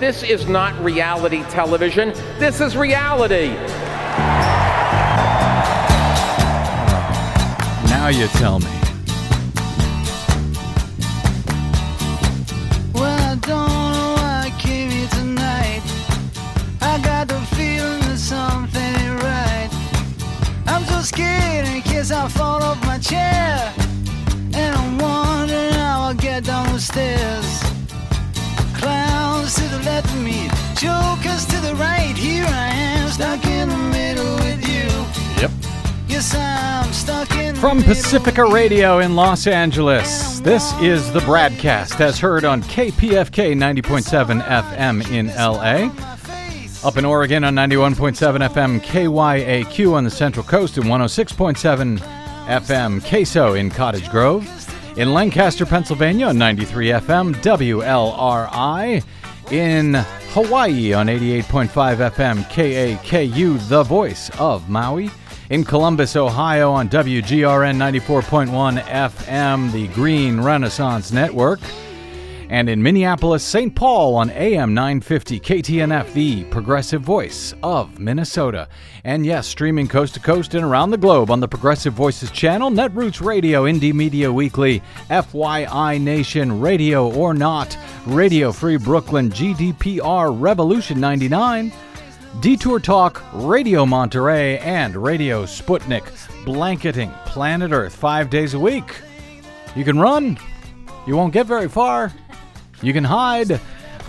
This is not reality television. This is reality. Oh, now you tell me. Well, I don't know why I came here tonight. I got the feeling that something ain't right. I'm so scared in case I fall off my chair. Clowns left of me, jokers to the right. Here I am, stuck in the middle with you. Yep. Yes, I'm stuck in the From Pacifica. Radio in Los Angeles, this is the BradCast as heard on KPFK 90.7 FM in LA. Up in Oregon on 91.7 FM KYAQ on the Central Coast and 106.7 FM Queso in Cottage Grove. In Lancaster, Pennsylvania on 93 FM WLRI. In Hawaii on 88.5 FM KAKU, the voice of Maui. In Columbus, Ohio on WGRN 94.1 FM, the Green Renaissance Network and in Minneapolis, St. Paul on AM 950 KTNF, the progressive voice of Minnesota. And yes, streaming coast to coast and around the globe on the Progressive Voices channel, Netroots Radio, Indie Media Weekly, FYI Nation, Radio or Not, Radio Free Brooklyn, GDPR, Revolution 99. Detour Talk, Radio Monterey, and Radio Sputnik, blanketing planet Earth five days a week. You can run, you won't get very far. You can hide,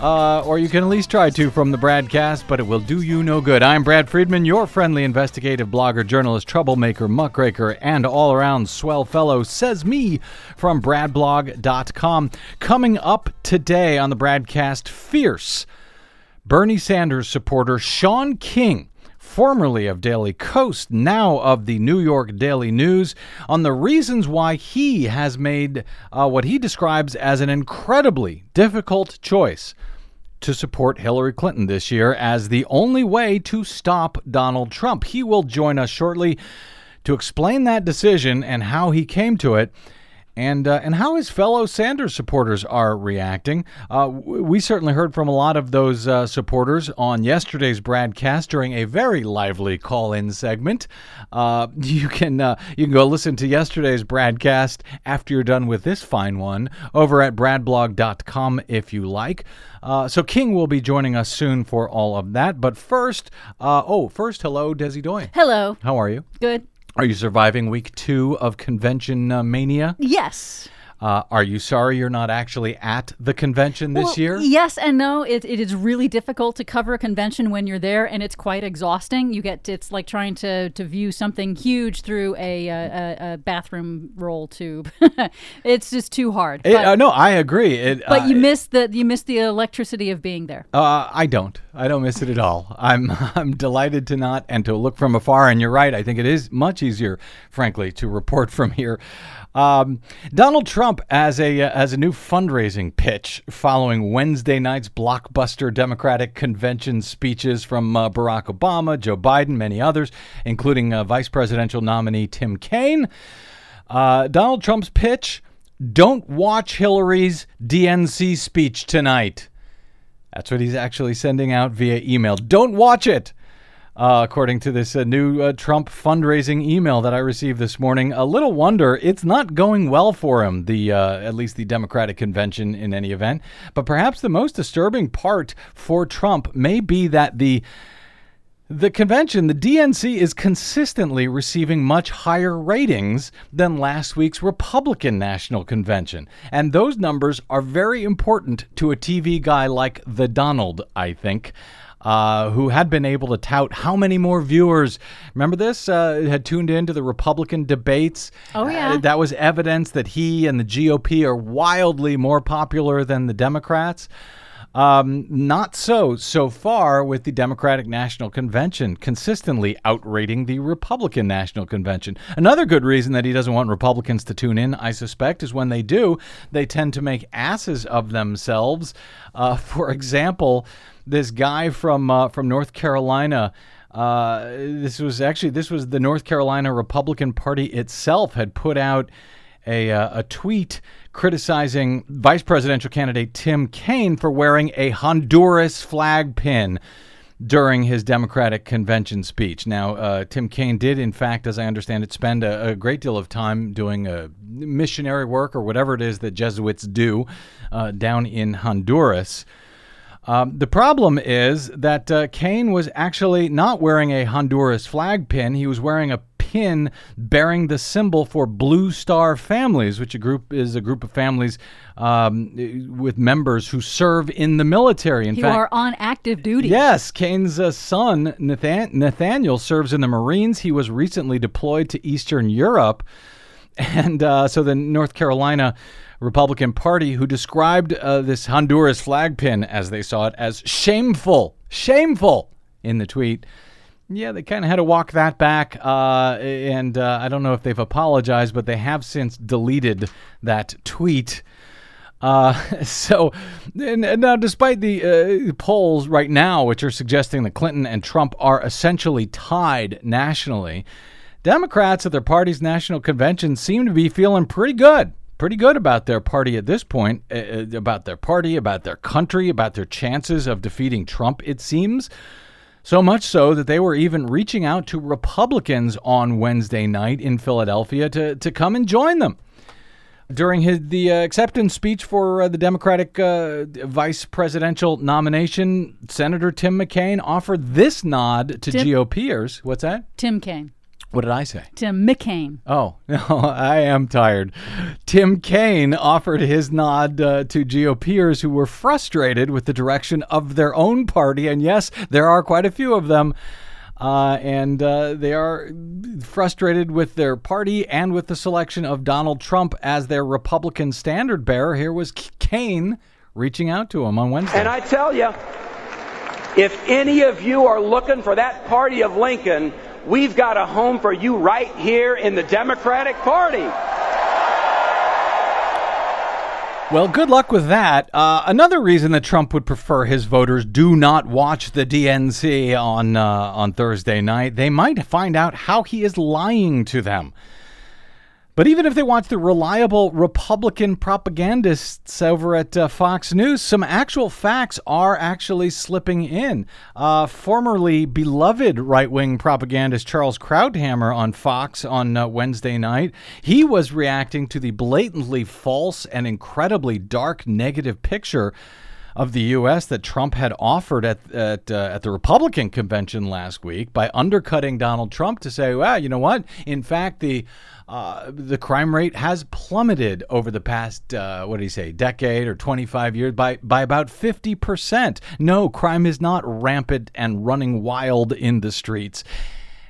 uh, or you can at least try to from the BradCast, but it will do you no good. I'm Brad Friedman, your friendly investigative blogger, journalist, troublemaker, muckraker, and all around swell fellow, says me from bradblog.com. Coming up today on the BradCast, fierce Bernie Sanders supporter Shaun King, formerly of Daily Kos, now of the New York Daily News, on the reasons why he has made uh, what he describes as an incredibly difficult choice to support Hillary Clinton this year as the only way to stop Donald Trump. He will join us shortly to explain that decision and how he came to it and uh, and how his fellow Sanders supporters are reacting. Uh, we certainly heard from a lot of those uh, supporters on yesterday's BradCast during a very lively call-in segment. Uh, you can uh, you can go listen to yesterday's BradCast after you're done with this fine one over at bradblog.com if you like. Uh, so King will be joining us soon for all of that. But first, oh, first, hello, Desi Doyen. Hello. How are you? Good. Are you surviving week two of convention uh, mania? Yes. Uh, are you sorry you're not actually at the convention this Well, year? Yes and no. It, it is really difficult to cover a convention when you're there, and it's quite exhausting. You get it's like trying to to view something huge through a, a, a bathroom roll tube. it's just too hard. It- but uh, no, I agree. It, but uh, you miss the you miss the electricity of being there. Uh, I don't. I don't miss it at all. I'm I'm delighted to not and to look from afar. And you're right. I think it is much easier, frankly, to report from here. Um, Donald Trump as a uh, as a new fundraising pitch following Wednesday night's blockbuster Democratic convention speeches from uh, Barack Obama, Joe Biden, many others, including uh, Vice Presidential nominee Tim Kaine. Uh, Donald Trump's pitch: Don't watch Hillary's DNC speech tonight. That's what he's actually sending out via email. Don't watch it. Uh, according to this uh, new uh, Trump fundraising email that I received this morning, a little wonder it's not going well for him. The uh, at least the Democratic convention in any event, but perhaps the most disturbing part for Trump may be that the the convention, the DNC, is consistently receiving much higher ratings than last week's Republican National Convention. And those numbers are very important to a TV guy like the Donald, I think. Uh, who had been able to tout how many more viewers? Remember this? Uh, had tuned into the Republican debates. Oh, yeah. Uh, that was evidence that he and the GOP are wildly more popular than the Democrats. Um, not so so far with the Democratic National Convention consistently outrating the Republican National Convention. Another good reason that he doesn't want Republicans to tune in, I suspect, is when they do, they tend to make asses of themselves. Uh, for example, this guy from uh, from North Carolina. Uh, this was actually this was the North Carolina Republican Party itself had put out a, uh, a tweet criticizing vice presidential candidate Tim Kaine for wearing a Honduras flag pin during his Democratic convention speech. Now, uh, Tim Kaine did, in fact, as I understand it, spend a, a great deal of time doing uh, missionary work or whatever it is that Jesuits do uh, down in Honduras. Um, the problem is that uh, Kaine was actually not wearing a Honduras flag pin. He was wearing a pin bearing the symbol for Blue Star Families, which a group is a group of families um, with members who serve in the military. In You fact, are on active duty. Yes, Kaine's uh, son, Nathan- Nathaniel, serves in the Marines. He was recently deployed to Eastern Europe. And uh, so the North Carolina Republican Party, who described uh, this Honduras flag pin, as they saw it, as shameful, shameful in the tweet. Yeah, they kind of had to walk that back. Uh, and uh, I don't know if they've apologized, but they have since deleted that tweet. Uh, so and, and now, despite the uh, polls right now, which are suggesting that Clinton and Trump are essentially tied nationally, Democrats at their party's national convention seem to be feeling pretty good. Pretty good about their party at this point, uh, uh, about their party, about their country, about their chances of defeating Trump, it seems. So much so that they were even reaching out to Republicans on Wednesday night in Philadelphia to, to come and join them. During his the uh, acceptance speech for uh, the Democratic uh, vice presidential nomination, Senator Tim McCain offered this nod to Tim- GOPers. What's that? Tim Kaine. What did I say? Tim McCain. Oh, no, I am tired. Tim Kaine offered his nod uh, to GOPers who were frustrated with the direction of their own party. And yes, there are quite a few of them. Uh, and uh, they are frustrated with their party and with the selection of Donald Trump as their Republican standard bearer. Here was Kaine reaching out to him on Wednesday. And I tell you, if any of you are looking for that party of Lincoln, we've got a home for you right here in the Democratic Party. Well, good luck with that. Uh, another reason that Trump would prefer his voters do not watch the DNC on uh, on Thursday night. They might find out how he is lying to them. But even if they watch the reliable Republican propagandists over at uh, Fox News, some actual facts are actually slipping in. Uh, formerly beloved right wing propagandist Charles Krauthammer on Fox on uh, Wednesday night, he was reacting to the blatantly false and incredibly dark negative picture of the U.S. that Trump had offered at at, uh, at the Republican convention last week by undercutting Donald Trump to say, well, you know what? In fact, the uh, the crime rate has plummeted over the past uh, what did he say, decade or 25 years by by about 50 percent. No, crime is not rampant and running wild in the streets,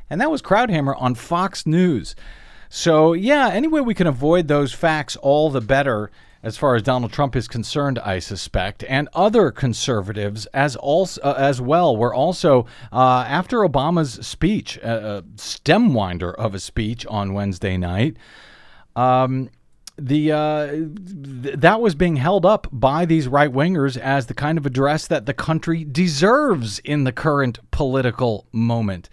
and that was Krauthammer on Fox News. So yeah, any way we can avoid those facts, all the better as far as Donald Trump is concerned, I suspect, and other conservatives as also uh, as well were also uh, after Obama's speech, a, a stem winder of a speech on Wednesday night. Um, the uh, th- that was being held up by these right wingers as the kind of address that the country deserves in the current political moment.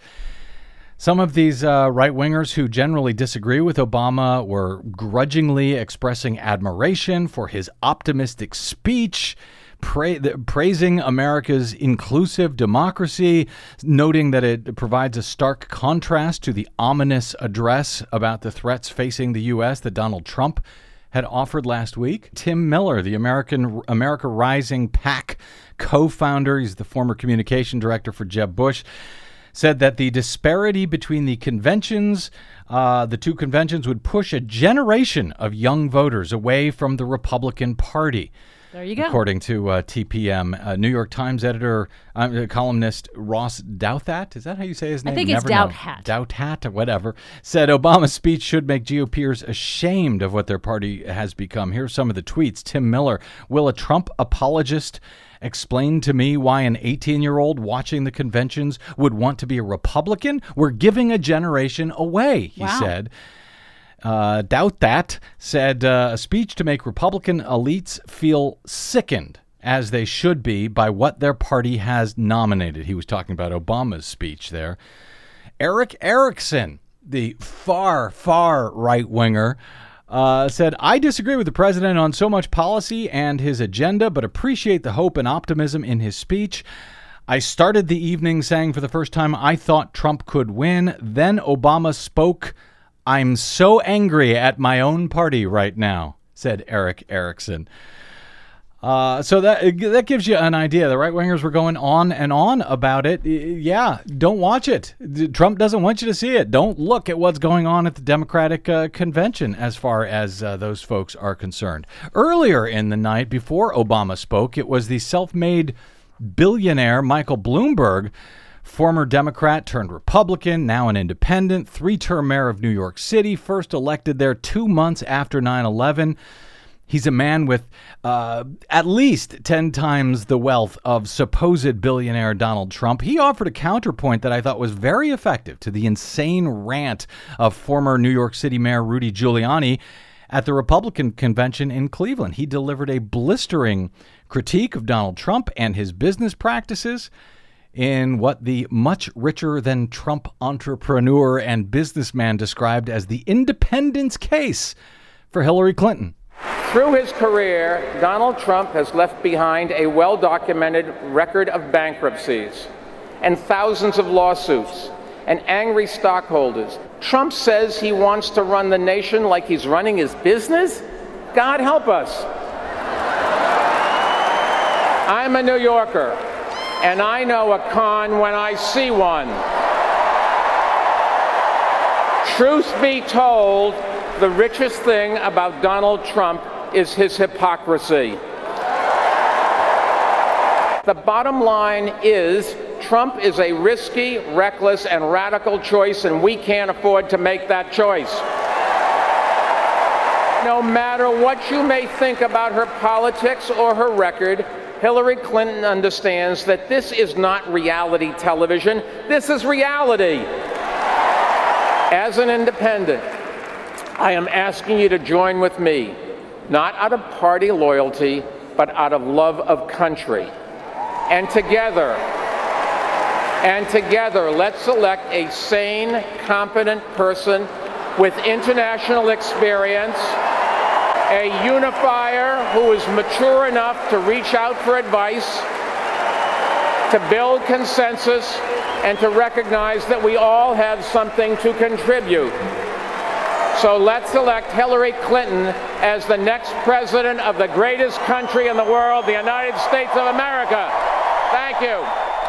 Some of these uh, right wingers who generally disagree with Obama were grudgingly expressing admiration for his optimistic speech, pra- praising America's inclusive democracy, noting that it provides a stark contrast to the ominous address about the threats facing the U.S. that Donald Trump had offered last week. Tim Miller, the American America Rising PAC co-founder, he's the former communication director for Jeb Bush said that the disparity between the conventions, uh, the two conventions, would push a generation of young voters away from the Republican Party. There you go. According to uh, TPM, uh, New York Times editor, uh, columnist Ross Douthat, is that how you say his name? I think it's Never know. Douthat. Douthat or whatever, said Obama's speech should make GOPers ashamed of what their party has become. Here's some of the tweets. Tim Miller, will a Trump apologist explain to me why an 18 year old watching the conventions would want to be a Republican? We're giving a generation away, he Wow. said. Uh, Douthat said uh, a speech to make Republican elites feel sickened as they should be by what their party has nominated. He was talking about Obama's speech there. Erick Erickson, the far, far right winger, Uh, said, I disagree with the president on so much policy and his agenda, but appreciate the hope and optimism in his speech. I started the evening saying for the first time I thought Trump could win. Then Obama spoke. I'm so angry at my own party right now, said Erick Erickson. Uh, so that that gives you an idea. The right wingers were going on and on about it. Yeah, don't watch it. Trump doesn't want you to see it. Don't look at what's going on at the Democratic uh, convention as far as uh, those folks are concerned. Earlier in the night, before Obama spoke, it was the self-made billionaire Michael Bloomberg former Democrat turned Republican, now an independent, three term mayor of New York City, first elected there two months after 9 11. He's a man with uh, at least 10 times the wealth of supposed billionaire Donald Trump. He offered a counterpoint that I thought was very effective to the insane rant of former New York City Mayor Rudy Giuliani at the Republican convention in Cleveland. He delivered a blistering critique of Donald Trump and his business practices in what the much richer than Trump entrepreneur and businessman described as the independence case for Hillary Clinton. Through his career, Donald Trump has left behind a well documented record of bankruptcies and thousands of lawsuits and angry stockholders. Trump says he wants to run the nation like he's running his business? God help us. I'm a New Yorker, and I know a con when I see one. Truth be told, the richest thing about Donald Trump is his hypocrisy. The bottom line is Trump is a risky, reckless, and radical choice, and we can't afford to make that choice. No matter what you may think about her politics or her record, Hillary Clinton understands that this is not reality television, this is reality. As an independent, I am asking you to join with me not out of party loyalty, but out of love of country. And together, and together, let's select a sane, competent person with international experience, a unifier who is mature enough to reach out for advice, to build consensus, and to recognize that we all have something to contribute. So let's elect Hillary Clinton as the next president of the greatest country in the world, the United States of America. Thank you.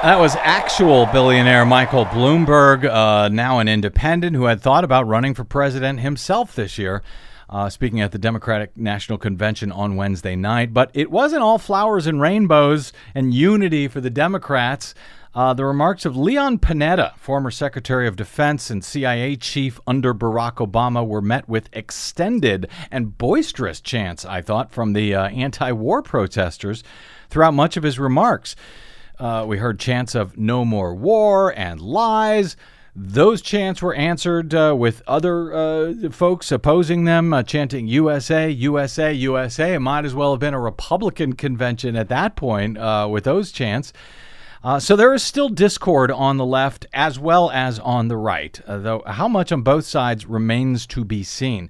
That was actual billionaire Michael Bloomberg, uh, now an independent who had thought about running for president himself this year. Uh, speaking at the Democratic National Convention on Wednesday night. But it wasn't all flowers and rainbows and unity for the Democrats. Uh, the remarks of Leon Panetta, former Secretary of Defense and CIA chief under Barack Obama, were met with extended and boisterous chants, I thought, from the uh, anti war protesters throughout much of his remarks. Uh, we heard chants of no more war and lies. Those chants were answered uh, with other uh, folks opposing them, uh, chanting USA, USA, USA. It might as well have been a Republican convention at that point with those chants. Uh, so there is still discord on the left as well as on the right, uh, though how much on both sides remains to be seen.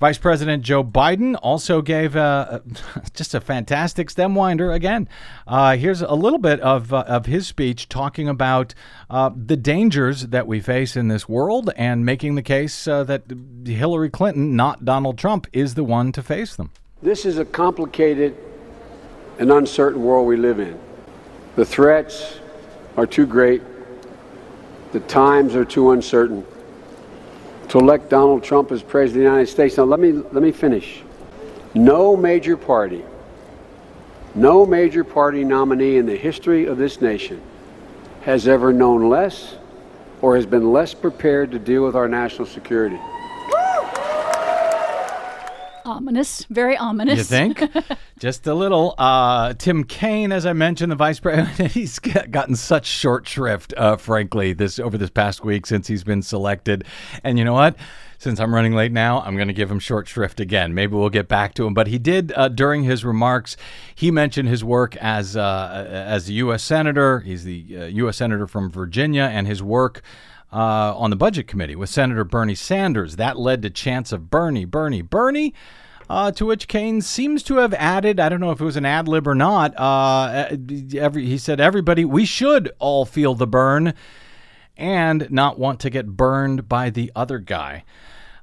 Vice President Joe Biden also gave uh, just a fantastic stem winder again. Uh, here's a little bit of, uh, of his speech talking about uh, the dangers that we face in this world and making the case uh, that Hillary Clinton, not Donald Trump, is the one to face them. This is a complicated and uncertain world we live in. The threats are too great. The times are too uncertain to elect Donald Trump as president of the United States. Now let me let me finish. No major party, no major party nominee in the history of this nation has ever known less or has been less prepared to deal with our national security. Ominous, very ominous. You think? Just a little. Uh, Tim Kaine, as I mentioned, the vice president, he's gotten such short shrift, uh, frankly, this over this past week since he's been selected. And you know what? Since I'm running late now, I'm going to give him short shrift again. Maybe we'll get back to him. But he did uh, during his remarks. He mentioned his work as uh, as a U.S. senator. He's the U.S. Uh, senator from Virginia, and his work uh, on the budget committee with Senator Bernie Sanders. That led to chants of Bernie, Bernie, Bernie. Uh, to which Kaine seems to have added, I don't know if it was an ad lib or not. Uh, every, he said, everybody, we should all feel the burn and not want to get burned by the other guy.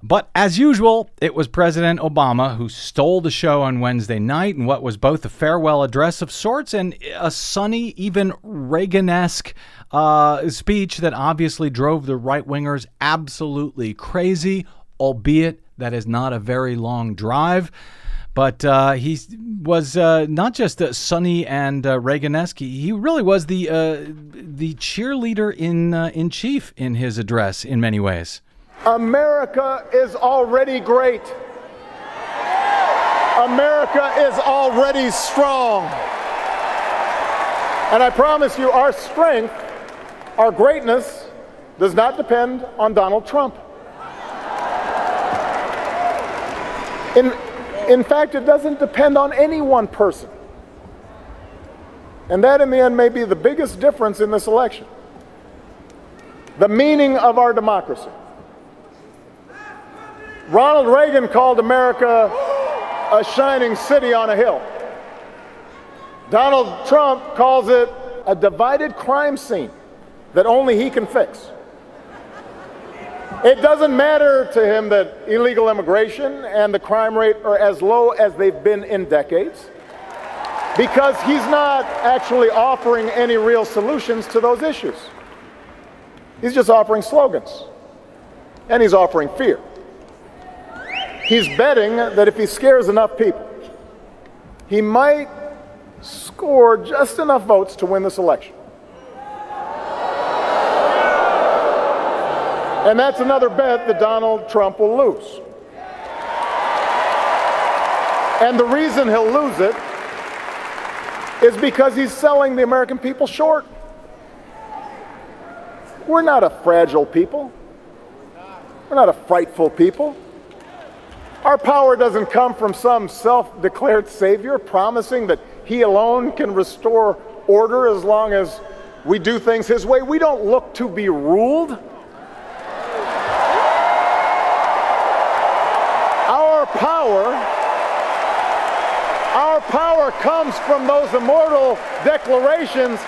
But as usual, it was President Obama who stole the show on Wednesday night in what was both a farewell address of sorts and a sunny, even Reagan esque uh, speech that obviously drove the right wingers absolutely crazy, albeit that is not a very long drive. But uh, he was uh, not just uh, sunny and uh, Reaganesque. He really was the uh, the cheerleader in uh, in chief in his address in many ways. America is already great. America is already strong. And I promise you, our strength, our greatness, does not depend on Donald Trump. In, in fact, it doesn't depend on any one person. And that, in the end, may be the biggest difference in this election. The meaning of our democracy. Ronald Reagan called America a shining city on a hill. Donald Trump calls it a divided crime scene that only he can fix. It doesn't matter to him that illegal immigration and the crime rate are as low as they've been in decades because he's not actually offering any real solutions to those issues. He's just offering slogans and he's offering fear. He's betting that if he scares enough people, he might score just enough votes to win this election. And that's another bet that Donald Trump will lose. And the reason he'll lose it is because he's selling the American people short. We're not a fragile people. We're not a frightful people. Our power doesn't come from some self declared Savior promising that He alone can restore order as long as we do things His way. We don't look to be ruled. Our power, our power comes from those immortal declarations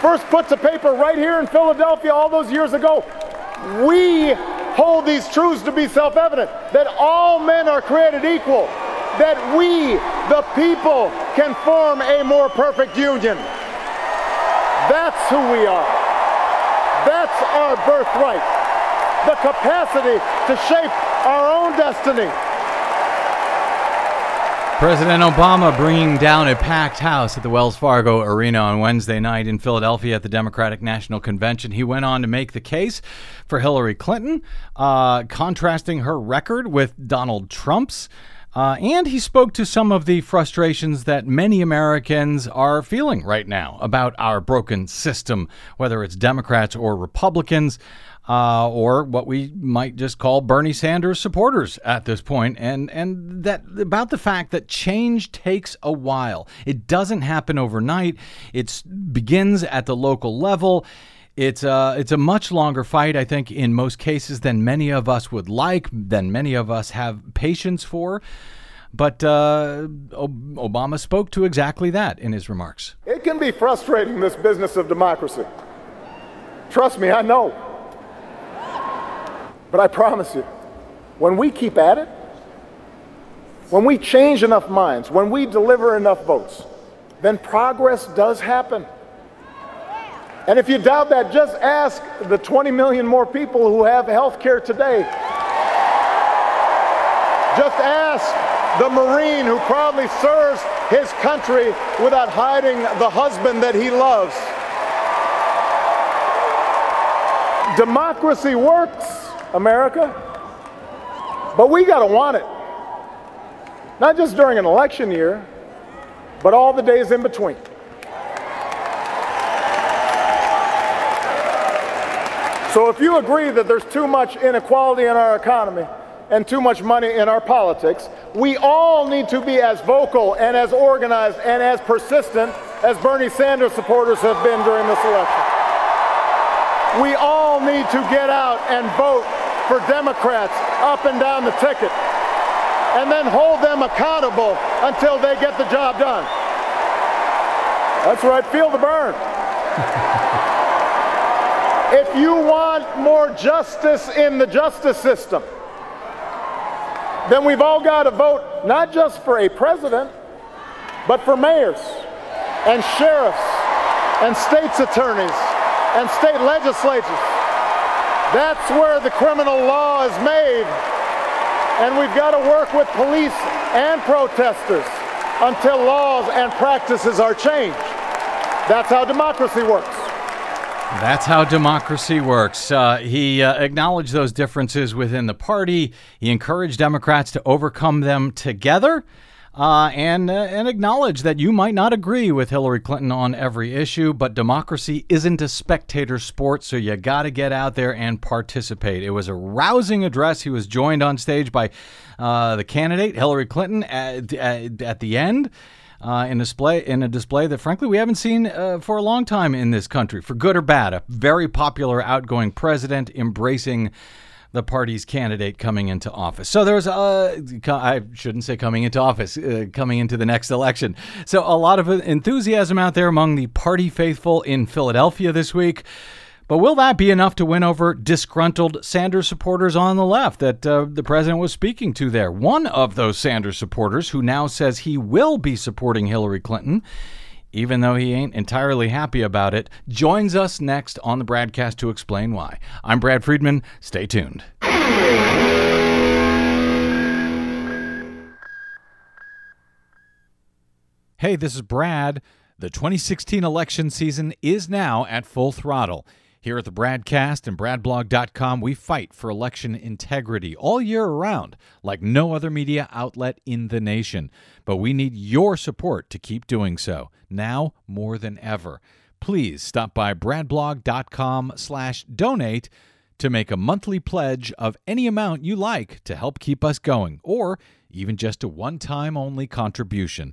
first put to paper right here in Philadelphia all those years ago. We hold these truths to be self evident that all men are created equal, that we, the people, can form a more perfect union. That's who we are. That's our birthright. The capacity to shape our own destiny. President Obama bringing down a packed house at the Wells Fargo Arena on Wednesday night in Philadelphia at the Democratic National Convention. He went on to make the case for Hillary Clinton, uh, contrasting her record with Donald Trump's. Uh, and he spoke to some of the frustrations that many Americans are feeling right now about our broken system, whether it's Democrats or Republicans uh, or what we might just call Bernie Sanders supporters at this point, and and that about the fact that change takes a while. It doesn't happen overnight. It begins at the local level. It's a, it's a much longer fight, I think, in most cases than many of us would like, than many of us have patience for. But uh, Obama spoke to exactly that in his remarks. It can be frustrating, this business of democracy. Trust me, I know. But I promise you, when we keep at it, when we change enough minds, when we deliver enough votes, then progress does happen. And if you doubt that, just ask the 20 million more people who have health care today. Just ask the Marine who proudly serves his country without hiding the husband that he loves. Democracy works. America. But we got to want it. Not just during an election year, but all the days in between. So if you agree that there's too much inequality in our economy and too much money in our politics, we all need to be as vocal and as organized and as persistent as Bernie Sanders supporters have been during this election. We all need to get out and vote for Democrats up and down the ticket and then hold them accountable until they get the job done. That's right, feel the burn. if you want more justice in the justice system, then we've all got to vote not just for a president, but for mayors and sheriffs and state's attorneys and state legislatures. That's where the criminal law is made. And we've got to work with police and protesters until laws and practices are changed. That's how democracy works. That's how democracy works. Uh, he uh, acknowledged those differences within the party. He encouraged Democrats to overcome them together. Uh, and uh, and acknowledge that you might not agree with Hillary Clinton on every issue, but democracy isn't a spectator sport, so you got to get out there and participate. It was a rousing address. He was joined on stage by uh, the candidate Hillary Clinton at, at, at the end. Uh, in display in a display that frankly we haven't seen uh, for a long time in this country, for good or bad. A very popular outgoing president embracing the party's candidate coming into office. So there was, uh, I shouldn't say coming into office, uh, coming into the next election. So a lot of enthusiasm out there among the party faithful in Philadelphia this week. But will that be enough to win over disgruntled Sanders supporters on the left that uh, the president was speaking to there? One of those Sanders supporters, who now says he will be supporting Hillary Clinton, even though he ain't entirely happy about it, joins us next on the BradCast to explain why. I'm Brad Friedman. Stay tuned. Hey, this is Brad. The 2016 election season is now at full throttle. Here at the BradCast and BradBlog.com, we fight for election integrity all year around, like no other media outlet in the nation. But we need your support to keep doing so, now more than ever. Please stop by BradBlog.com slash donate to make a monthly pledge of any amount you like to help keep us going, or even just a one-time only contribution.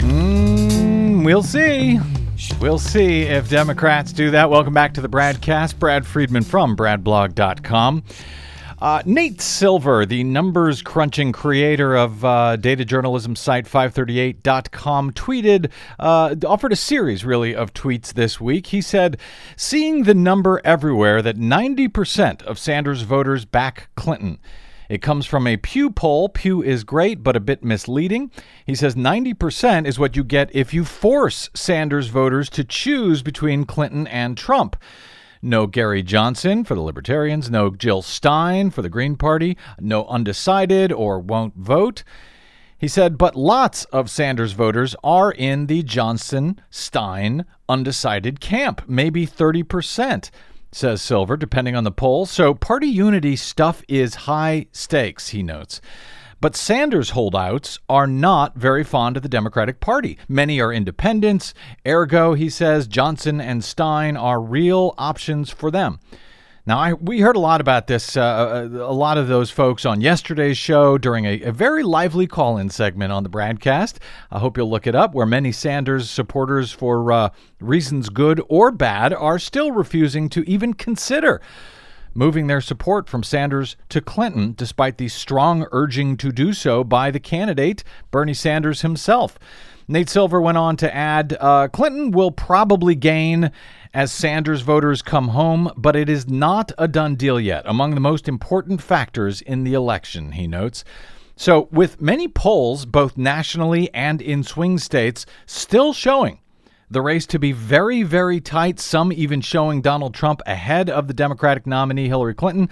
Hmm, we'll see. We'll see if Democrats do that. Welcome back to the Bradcast. Brad Friedman from BradBlog.com. Uh, Nate Silver, the numbers crunching creator of uh, data journalism site 538.com, tweeted, uh, offered a series really of tweets this week. He said, Seeing the number everywhere that 90% of Sanders voters back Clinton. It comes from a Pew poll. Pew is great, but a bit misleading. He says 90% is what you get if you force Sanders voters to choose between Clinton and Trump. No Gary Johnson for the Libertarians, no Jill Stein for the Green Party, no undecided or won't vote. He said, but lots of Sanders voters are in the Johnson Stein undecided camp, maybe 30%, says Silver, depending on the poll. So party unity stuff is high stakes, he notes. But Sanders holdouts are not very fond of the Democratic Party. Many are independents. Ergo, he says, Johnson and Stein are real options for them. Now, I, we heard a lot about this, uh, a lot of those folks on yesterday's show during a, a very lively call in segment on the BradCast. I hope you'll look it up, where many Sanders supporters, for uh, reasons good or bad, are still refusing to even consider moving their support from Sanders to Clinton, despite the strong urging to do so by the candidate, Bernie Sanders himself. Nate Silver went on to add uh, Clinton will probably gain as Sanders voters come home, but it is not a done deal yet. Among the most important factors in the election, he notes. So, with many polls, both nationally and in swing states, still showing the race to be very, very tight, some even showing Donald Trump ahead of the Democratic nominee Hillary Clinton.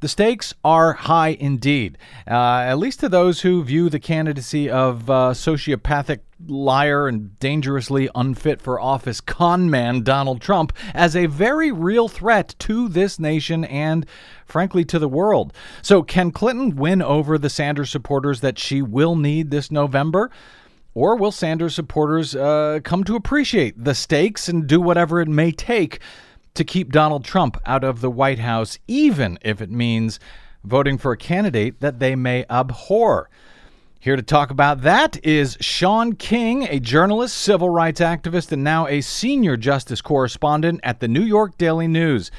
The stakes are high indeed, uh, at least to those who view the candidacy of uh, sociopathic liar and dangerously unfit for office con man Donald Trump as a very real threat to this nation and, frankly, to the world. So, can Clinton win over the Sanders supporters that she will need this November? Or will Sanders supporters uh, come to appreciate the stakes and do whatever it may take to keep Donald Trump out of the White House, even if it means voting for a candidate that they may abhor. Here to talk about that is Shaun King, a journalist, civil rights activist, and now a senior justice correspondent at the New York Daily News.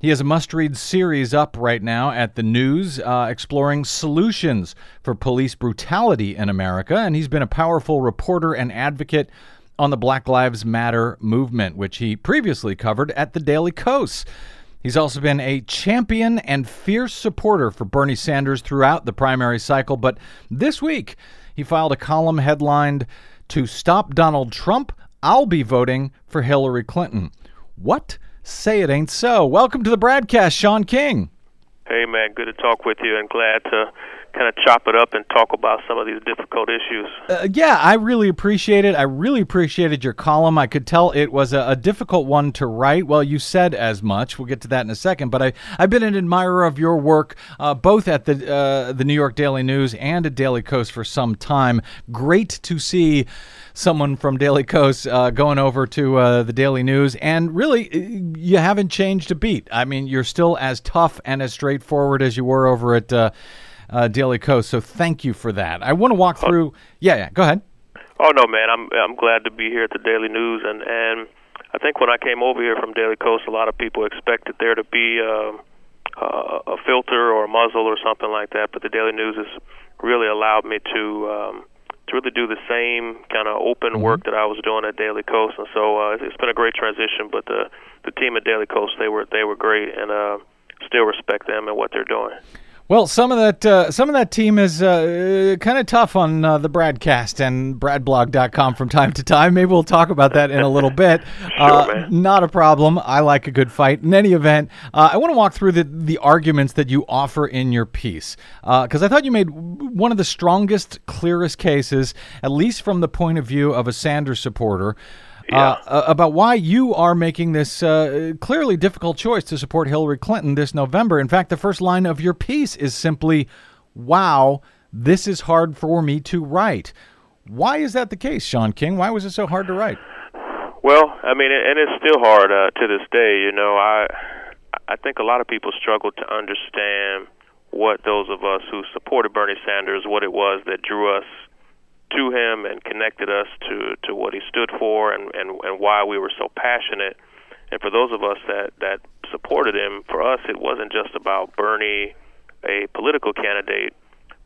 He has a must read series up right now at the news uh, exploring solutions for police brutality in America, and he's been a powerful reporter and advocate on the Black Lives Matter movement, which he previously covered at the Daily Kos. He's also been a champion and fierce supporter for Bernie Sanders throughout the primary cycle, but this week he filed a column headlined, To Stop Donald Trump, I'll Be Voting for Hillary Clinton. What? Say it ain't so. Welcome to the BradCast, Shaun King. Hey, man, good to talk with you and glad to kind of chop it up and talk about some of these difficult issues. Uh, yeah, I really appreciate it. I really appreciated your column. I could tell it was a, a, difficult one to write. Well, you said as much. We'll get to that in a second. But I, I've been an admirer of your work, uh, both at the uh, the New York Daily News and at Daily Kos for some time. Great to see someone from Daily Kos uh, going over to uh, the Daily News, and really, uh, you haven't changed a beat. I mean, you're still as tough and as straightforward as you were over at uh, Daily Kos. So thank you for that. I want to walk through. Yeah, yeah. Go ahead. Oh no, man. I'm I'm glad to be here at the Daily News, and and I think when I came over here from Daily Kos, a lot of people expected there to be uh, uh, a filter or a muzzle or something like that, but the Daily News has really allowed me to. Um, to really do the same kind of open mm-hmm. work that I was doing at Daily Kos, and so uh, it's been a great transition. But the the team at Daily Kos, they were they were great, and uh, still respect them and what they're doing. Well, some of that uh, some of that team is uh, kind of tough on uh, the BradCast and Bradblog.com from time to time. Maybe we'll talk about that in a little bit. Uh, sure, man. Not a problem. I like a good fight. In any event, uh, I want to walk through the the arguments that you offer in your piece because uh, I thought you made one of the strongest, clearest cases, at least from the point of view of a Sanders supporter. Yeah. Uh, about why you are making this uh, clearly difficult choice to support Hillary Clinton this November. In fact, the first line of your piece is simply, Wow, this is hard for me to write. Why is that the case, Shaun King? Why was it so hard to write? Well, I mean, and it's still hard uh, to this day. You know, I I think a lot of people struggle to understand what those of us who supported Bernie Sanders, what it was that drew us to him and connected us to to what he stood for and and and why we were so passionate. And for those of us that that supported him, for us it wasn't just about Bernie, a political candidate,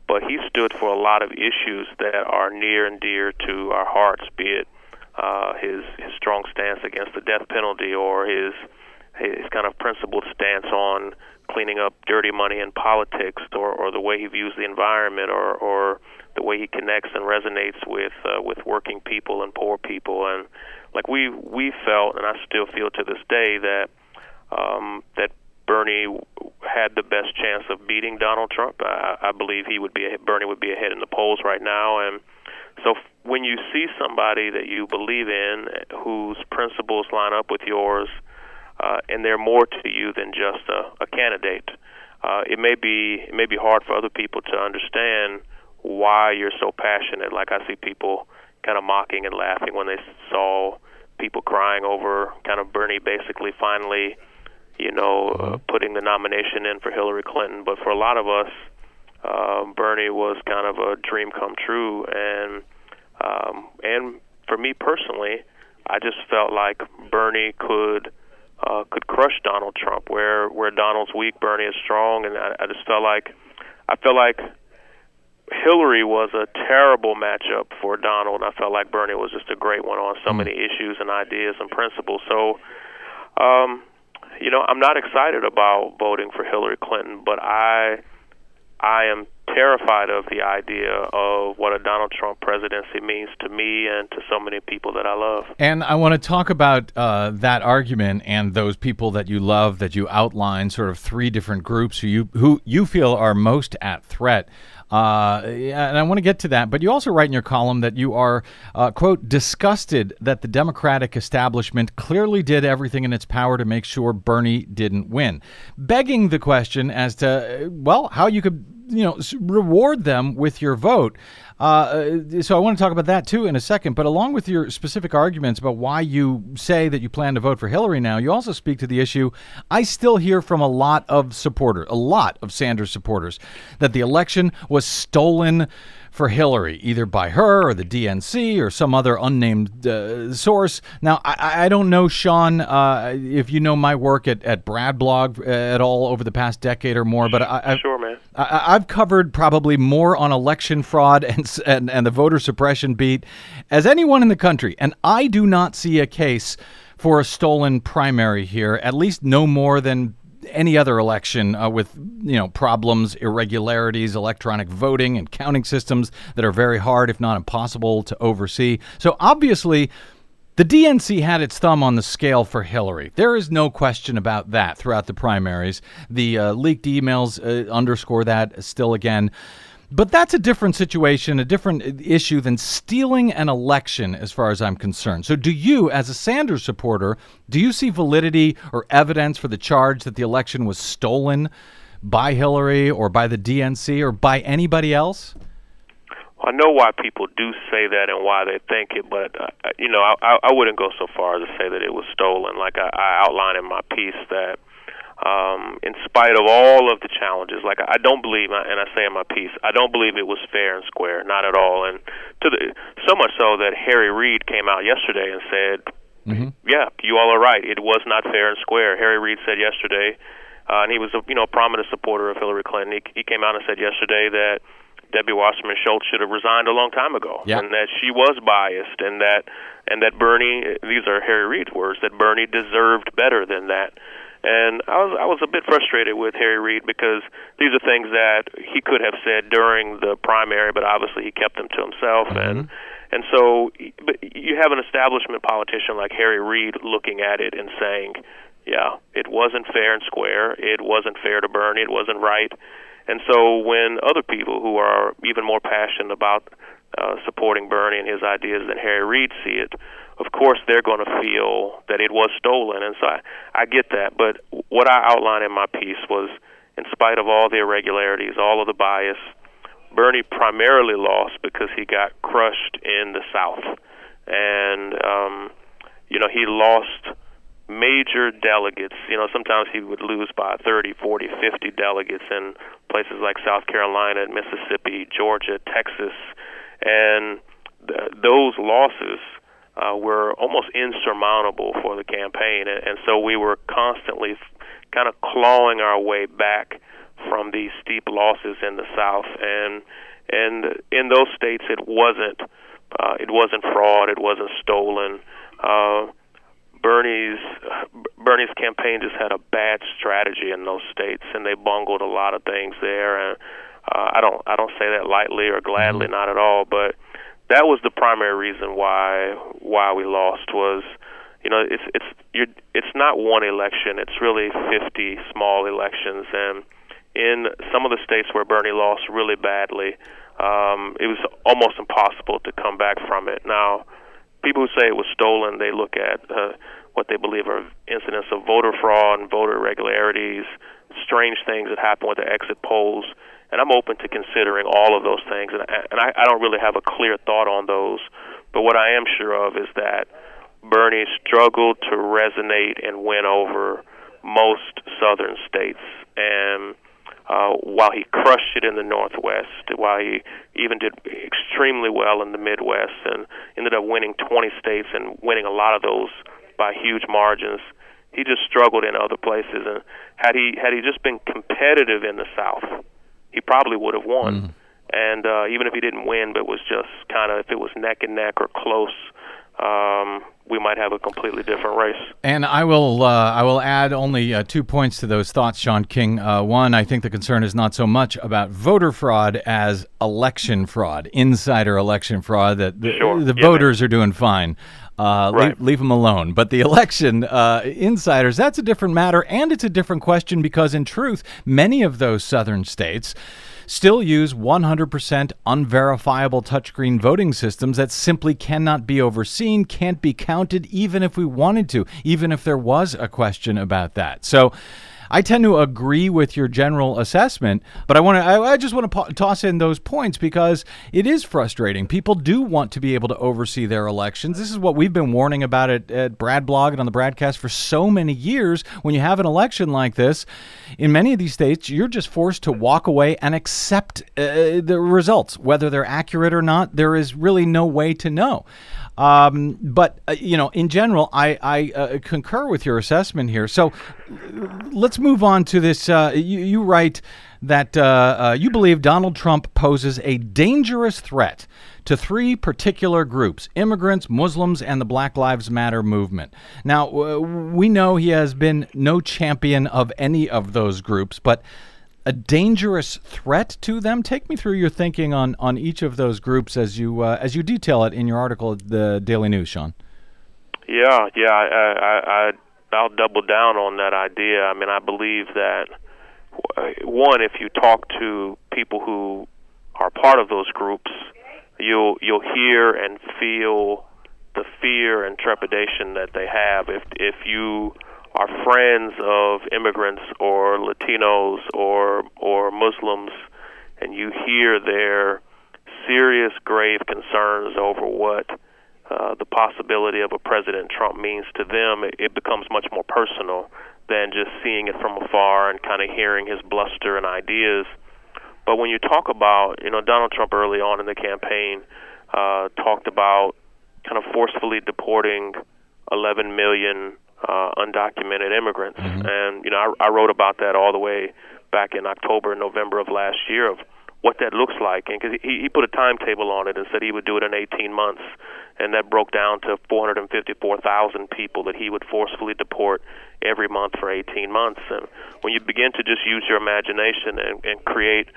but he stood for a lot of issues that are near and dear to our hearts, be it uh, his his strong stance against the death penalty or his his kind of principled stance on cleaning up dirty money in politics or, or the way he views the environment or, or the way he connects and resonates with uh, with working people and poor people, and like we we felt, and I still feel to this day that um, that Bernie had the best chance of beating Donald Trump. I, I believe he would be Bernie would be ahead in the polls right now, and so when you see somebody that you believe in whose principles line up with yours, uh, and they're more to you than just a, a candidate, uh, it may be it may be hard for other people to understand why you're so passionate. Like I see people kind of mocking and laughing when they saw people crying over kind of Bernie basically finally, you know, uh, mm-hmm. putting the nomination in for Hillary Clinton. But for a lot of us, uh, Bernie was kind of a dream come true, and um, and for me personally, I just felt like Bernie could uh, could crush Donald Trump. Where where Donald's weak, Bernie is strong, and I, I just felt like I felt like Hillary was a terrible matchup for Donald. I felt like Bernie was just a great one on so mm. many issues and ideas and principles. So, um, you know, I'm not excited about voting for Hillary Clinton, but I, I am terrified of the idea of what a Donald Trump presidency means to me and to so many people that I love. And I want to talk about uh, that argument and those people that you love that you outline, sort of three different groups who you who you feel are most at threat. Uh, and I want to get to that, but you also write in your column that you are, uh, quote, disgusted that the Democratic establishment clearly did everything in its power to make sure Bernie didn't win, begging the question as to, well, how you could you know reward them with your vote. Uh, so I want to talk about that too in a second. But along with your specific arguments about why you say that you plan to vote for Hillary now, you also speak to the issue. I still hear from a lot of supporters, a lot of Sanders supporters, that the election was stolen for Hillary, either by her or the DNC or some other unnamed uh, source. Now, I, I, don't know, Shaun, uh, if you know my work at, at BradBlog uh, at all over the past decade or more, but I, I, sure, man. I, have covered probably more on election fraud and, and, and the voter suppression beat as anyone in the country, and I do not see a case for a stolen primary here, at least no more than any other election uh, with you know problems, irregularities, electronic voting, and counting systems that are very hard, if not impossible, to oversee. So obviously. The DNC had its thumb on the scale for Hillary. There is no question about that throughout the primaries. The uh, leaked emails uh, underscore that still again. But that's a different situation, a different issue than stealing an election, as far as I'm concerned. So, do you, as a Sanders supporter, do you see validity or evidence for the charge that the election was stolen by Hillary or by the DNC or by anybody else? I know why people do say that and why they think it, but uh, you know, I, I wouldn't go so far as to say that it was stolen. Like I, I outline in my piece that um, in spite of all of the challenges. Like I don't believe, and I say in my piece, I don't believe it was fair and square, not at all. And to the so much so that Harry Reid came out yesterday and said, mm-hmm. "Yeah, you all are right. It was not fair and square." Harry Reid said yesterday, uh, and he was a you know prominent supporter of Hillary Clinton. He, he came out and said yesterday that. Debbie Wasserman Schultz should have resigned a long time ago, and that she was biased, and that and that Bernie. These are Harry Reid's words. That Bernie deserved better than that. And I was I was a bit frustrated with Harry Reid because these are things that he could have said during the primary, but obviously he kept them to himself. Mm-hmm. And and so, but you have an establishment politician like Harry Reid looking at it and saying, "Yeah, it wasn't fair and square. It wasn't fair to Bernie. It wasn't right." And so, when other people who are even more passionate about uh, supporting Bernie and his ideas than Harry Reid see it, of course they're going to feel that it was stolen, and so I, I get that. But what I outlined in my piece was, in spite of all the irregularities, all of the bias, Bernie primarily lost because he got crushed in the South, and um, you know he lost major delegates. You know, sometimes he would lose by 30, 40, 50 delegates in places like South Carolina, Mississippi, Georgia, Texas, and th- those losses uh, were almost insurmountable for the campaign, and, and so we were constantly f- kind of clawing our way back from these steep losses in the South, and and in those states it wasn't uh, it wasn't fraud, it wasn't stolen. Uh, Bernie's Bernie's campaign just had a bad strategy in those states, and they bungled a lot of things there. And uh, I don't I don't say that lightly or gladly, mm-hmm. not at all, but that was the primary reason why why we lost was you know it's it's you're it's not one election it's really 50 small elections. And in some of the states where Bernie lost really badly um it was almost impossible to come back from it. Now people who say it was stolen they look at uh, what they believe are incidents of voter fraud voter irregularities strange things that happen with the exit polls and I'm open to considering all of those things. And, I, and I, I don't really have a clear thought on those, but what I am sure of is that Bernie struggled to resonate and win over most southern states, and uh, while he crushed it in the Northwest, while he even did extremely well in the Midwest, and ended up winning 20 states and winning a lot of those by huge margins, he just struggled in other places. And had he had he just been competitive in the South, he probably would have won. Mm. And uh, even if he didn't win, but was just kind of if it was neck and neck or close, um, we might have a completely different race. And I will uh, I will add only uh, two points to those thoughts, Shaun King. Uh, one, I think the concern is not so much about voter fraud as election fraud, insider election fraud. That the, Sure. the Yeah, voters are doing fine. Uh, Right. leave, leave them alone. But the election uh, insiders, that's a different matter, and it's a different question because, in truth, many of those southern states still use 100% unverifiable touchscreen voting systems that simply cannot be overseen, can't be counted, even if we wanted to, even if there was a question about that. So, I tend to agree with your general assessment, but I want to. I, I just want to po- toss in those points because it is frustrating. People do want to be able to oversee their elections. This is what we've been warning about at, at BradBlog and on the BradCast for so many years. When you have an election like this, in many of these states, you're just forced to walk away and accept uh, the results, whether they're accurate or not. There is really no way to know. Um, but uh, you know, in general, I, I uh, concur with your assessment here. So let's move on to this. Uh, you, you write that uh, uh, you believe Donald Trump poses a dangerous threat to three particular groups immigrants, Muslims, and the Black Lives Matter movement. Now, we know he has been no champion of any of those groups, but a dangerous threat to them. Take me through your thinking on, on each of those groups as you uh, as you detail it in your article at the Daily News, Shaun. Yeah, yeah, I, I, I'll double down on that idea. I mean, I believe that one, if you talk to people who are part of those groups, you'll you'll hear and feel the fear and trepidation that they have. If if you are friends of immigrants or Latinos or or Muslims, and you hear their serious, grave concerns over what uh, the possibility of a President Trump means to them, it, it becomes much more personal than just seeing it from afar and kind of hearing his bluster and ideas. But when you talk about, you know, Donald Trump early on in the campaign uh, talked about kind of forcefully deporting 11 million uh, undocumented immigrants, and you know, I, I wrote about that all the way back in October and November of last year of what that looks like, and because he, he put a timetable on it and said he would do it in 18 months, and that broke down to 454,000 people that he would forcefully deport every month for 18 months. And when you begin to just use your imagination and, and create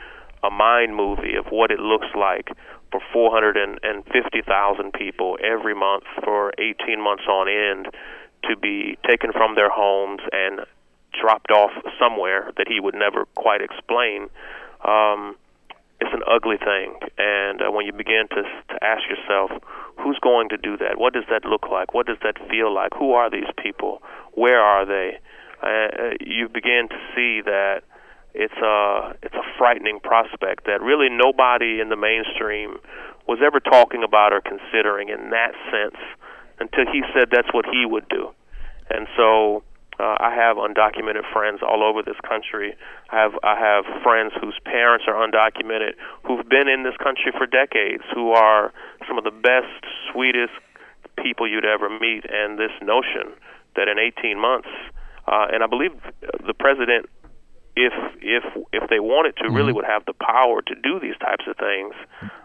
a mind movie of what it looks like for 450,000 people every month for 18 months on end to be taken from their homes and dropped off somewhere that he would never quite explain. Um, it's an ugly thing, and uh, when you begin to to ask yourself, who's going to do that? What does that look like? What does that feel like? Who are these people? Where are they? Uh, you begin to see that it's a it's a frightening prospect that really nobody in the mainstream was ever talking about or considering in that sense until he said that's what he would do. And so uh, I have undocumented friends all over this country. I have I have friends whose parents are undocumented who've been in this country for decades, who are some of the best, sweetest people you'd ever meet. And this notion that in 18 months, uh, and I believe the president, if if if they wanted to, really would have the power to do these types of things.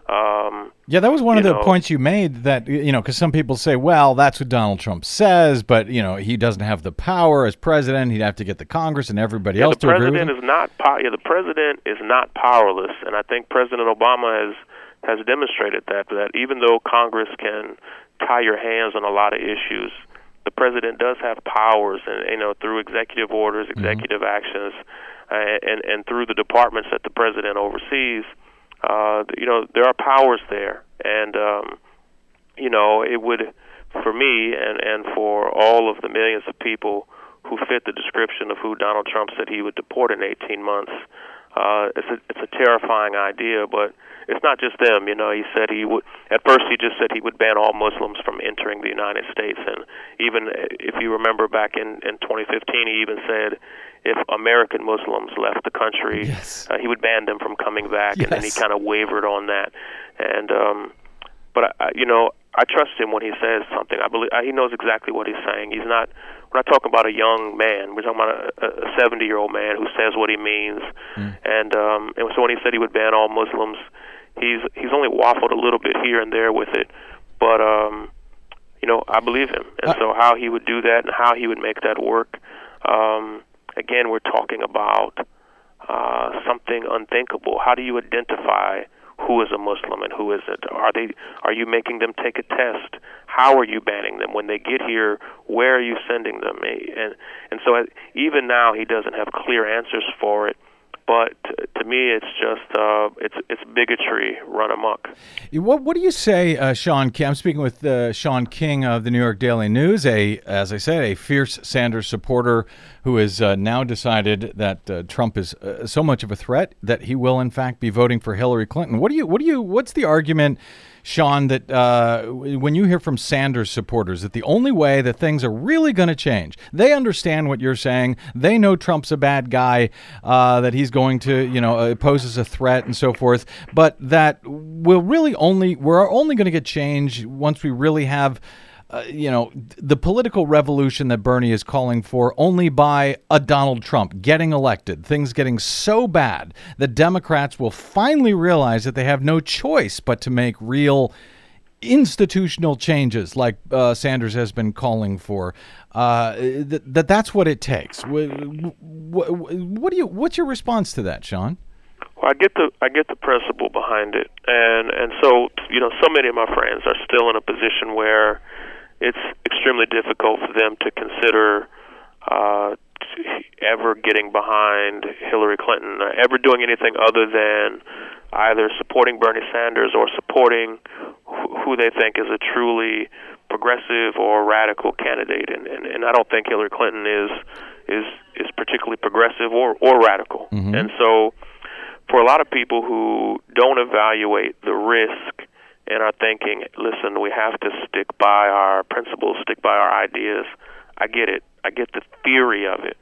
Um, Yeah, that was one of the know- points you made that, you know, because some people say, well, that's what Donald Trump says, but, you know, he doesn't have the power as president. He'd have to get the Congress and everybody Yeah, else the to agree with president is not pow- yeah, the president is not powerless, and I think President Obama has has demonstrated that that even though Congress can tie your hands on a lot of issues, the president does have powers, and you know through executive orders, executive actions, uh, and and through the departments that the president oversees. Uh, you know there are powers there, and um, you know it would for me and and for all of the millions of people who fit the description of who Donald Trump said he would deport in 18 months. Uh, it's a it's a terrifying idea, but it's not just them. You know, he said he would. At first, he just said he would ban all Muslims from entering the United States, and even if you remember back in in 2015, he even said if American Muslims left the country, Yes. uh, he would ban them from coming back, and then he kind of wavered on that. And um, but I, I, you know, I trust him when he says something. I believe he knows exactly what he's saying. He's not. We're not talking about a young man. We're talking about a 70 year old man who says what he means. And um, and so when he said he would ban all Muslims, he's he's only waffled a little bit here and there with it. But um, you know I believe him, and so how he would do that and how he would make that work. Um, again, we're talking about uh, something unthinkable. How do you identify who is a Muslim and who isn't? Are they? Are you making them take a test? How are you banning them when they get here? Where are you sending them? And and so uh, even now he doesn't have clear answers for it but to me, it's just uh, it's it's bigotry run amok. What what do you say, uh, Shaun King? I'm speaking with uh, Shaun King of the New York Daily News, a as I said, a fierce Sanders supporter who has uh, now decided that uh, Trump is uh, so much of a threat that he will in fact be voting for Hillary Clinton. What do you what do you what's the argument? Shaun, that uh, when you hear from Sanders supporters that the only way that things are really going to change, they understand what you're saying. They know Trump's a bad guy, uh, that he's going to, you know, uh, poses a threat and so forth. But that will really only we're only going to get change once we really have uh, you know, the political revolution that Bernie is calling for only by a Donald Trump getting elected, things getting so bad that Democrats will finally realize that they have no choice but to make real institutional changes like uh, Sanders has been calling for. Uh, that, that that's what it takes. What do you? What's your response to that, Shaun Well, I get the I get the principle behind it, and and so you know, so many of my friends are still in a position where it's extremely difficult for them to consider uh, ever getting behind Hillary Clinton, uh, ever doing anything other than either supporting Bernie Sanders or supporting who they think is a truly progressive or radical candidate. And, and, and I don't think Hillary Clinton is is is particularly progressive or or radical. Mm-hmm. And so, for a lot of people who don't evaluate the risk and our thinking, listen, we have to stick by our principles, stick by our ideas. I get it. I get the theory of it.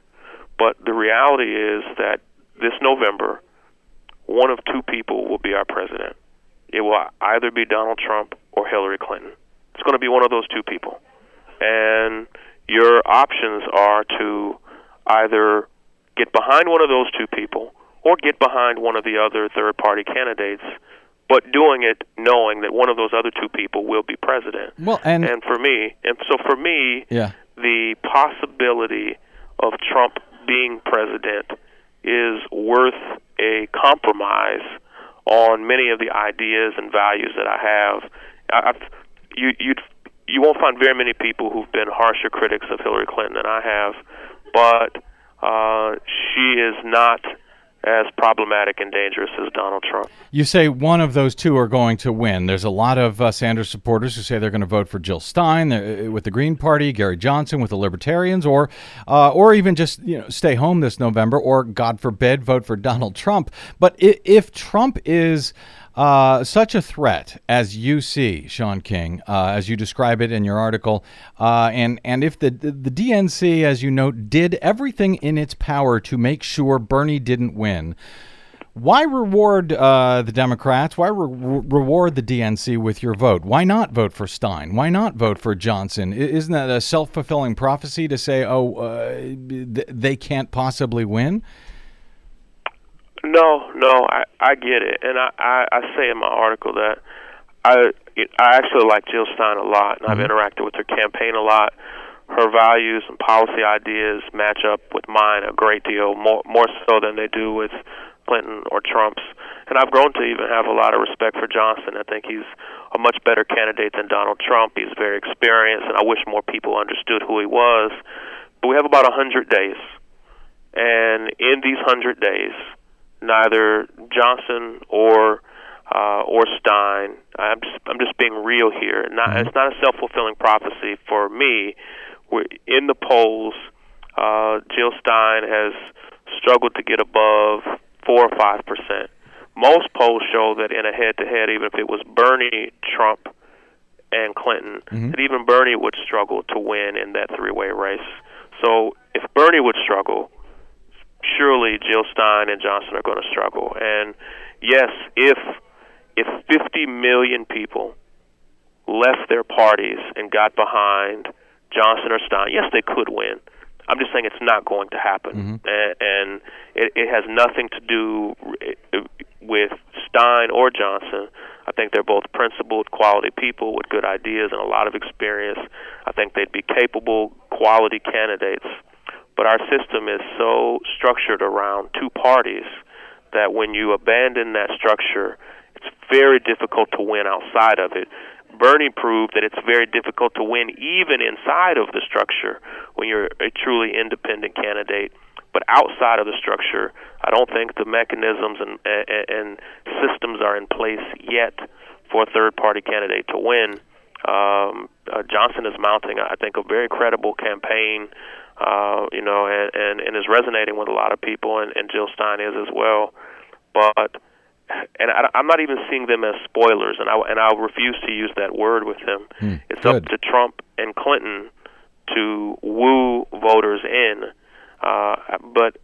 But the reality is that this November, one of two people will be our president. It will either be Donald Trump or Hillary Clinton. It's going to be one of those two people. And your options are to either get behind one of those two people or get behind one of the other third party candidates but doing it knowing that one of those other two people will be president. Well, and and for me, and so for me, yeah. the possibility of Trump being president is worth a compromise on many of the ideas and values that I have. I, you you you won't find very many people who've been harsher critics of Hillary Clinton than I have, but uh, she is not as problematic and dangerous as Donald Trump. You say one of those two are going to win. There's a lot of uh, Sanders supporters who say they're going to vote for Jill Stein uh, with the Green Party, Gary Johnson with the Libertarians, or uh, or even just you know stay home this November, or God forbid, vote for Donald Trump. But if Trump is uh, such a threat as you see, Shaun King, uh, as you describe it in your article, uh, and and if the the DNC, as you note, did everything in its power to make sure Bernie didn't win, why reward uh, the Democrats? Why re- reward the DNC with your vote? Why not vote for Stein? Why not vote for Johnson? Isn't that a self fulfilling prophecy to say, oh, uh, th- they can't possibly win? No, no, I I get it, and I I, I say in my article that I it, I actually like Jill Stein a lot, and mm-hmm. I've interacted with her campaign a lot. Her values and policy ideas match up with mine a great deal, more more so than they do with Clinton or Trump's. And I've grown to even have a lot of respect for Johnson. I think he's a much better candidate than Donald Trump. He's very experienced, and I wish more people understood who he was. But we have about a hundred days, and in these hundred days neither Johnson or uh, or Stein. I'm just I'm just being real here. Not mm-hmm. it's not a self fulfilling prophecy for me. We're in the polls. Uh, Jill Stein has struggled to get above four or five percent. Most polls show that in a head to head, even if it was Bernie, Trump, and Clinton, mm-hmm. that even Bernie would struggle to win in that three way race. So if Bernie would struggle, surely Jill Stein and Johnson are going to struggle. And yes, if if 50 million people left their parties and got behind Johnson or Stein, yes, they could win. I'm just saying it's not going to happen, mm-hmm. and, and it, it has nothing to do with Stein or Johnson. I I think they're both principled, quality people with good ideas and a lot of experience. I think they'd be capable, quality candidates. But our system is so structured around two parties that when you abandon that structure, it's very difficult to win outside of it. Bernie proved that it's very difficult to win even inside of the structure when you're a truly independent candidate. But outside of the structure, I don't think the mechanisms and, and, and systems are in place yet for a third party candidate to win. Um, uh, Johnson is mounting, I think, a very credible campaign, uh, you know, and, and, and is resonating with a lot of people, and, and Jill Stein is as well. But and I, I'm not even seeing them as spoilers, and I and I refuse to use that word with them. Hmm, it's good. up to Trump and Clinton to woo voters in, uh, but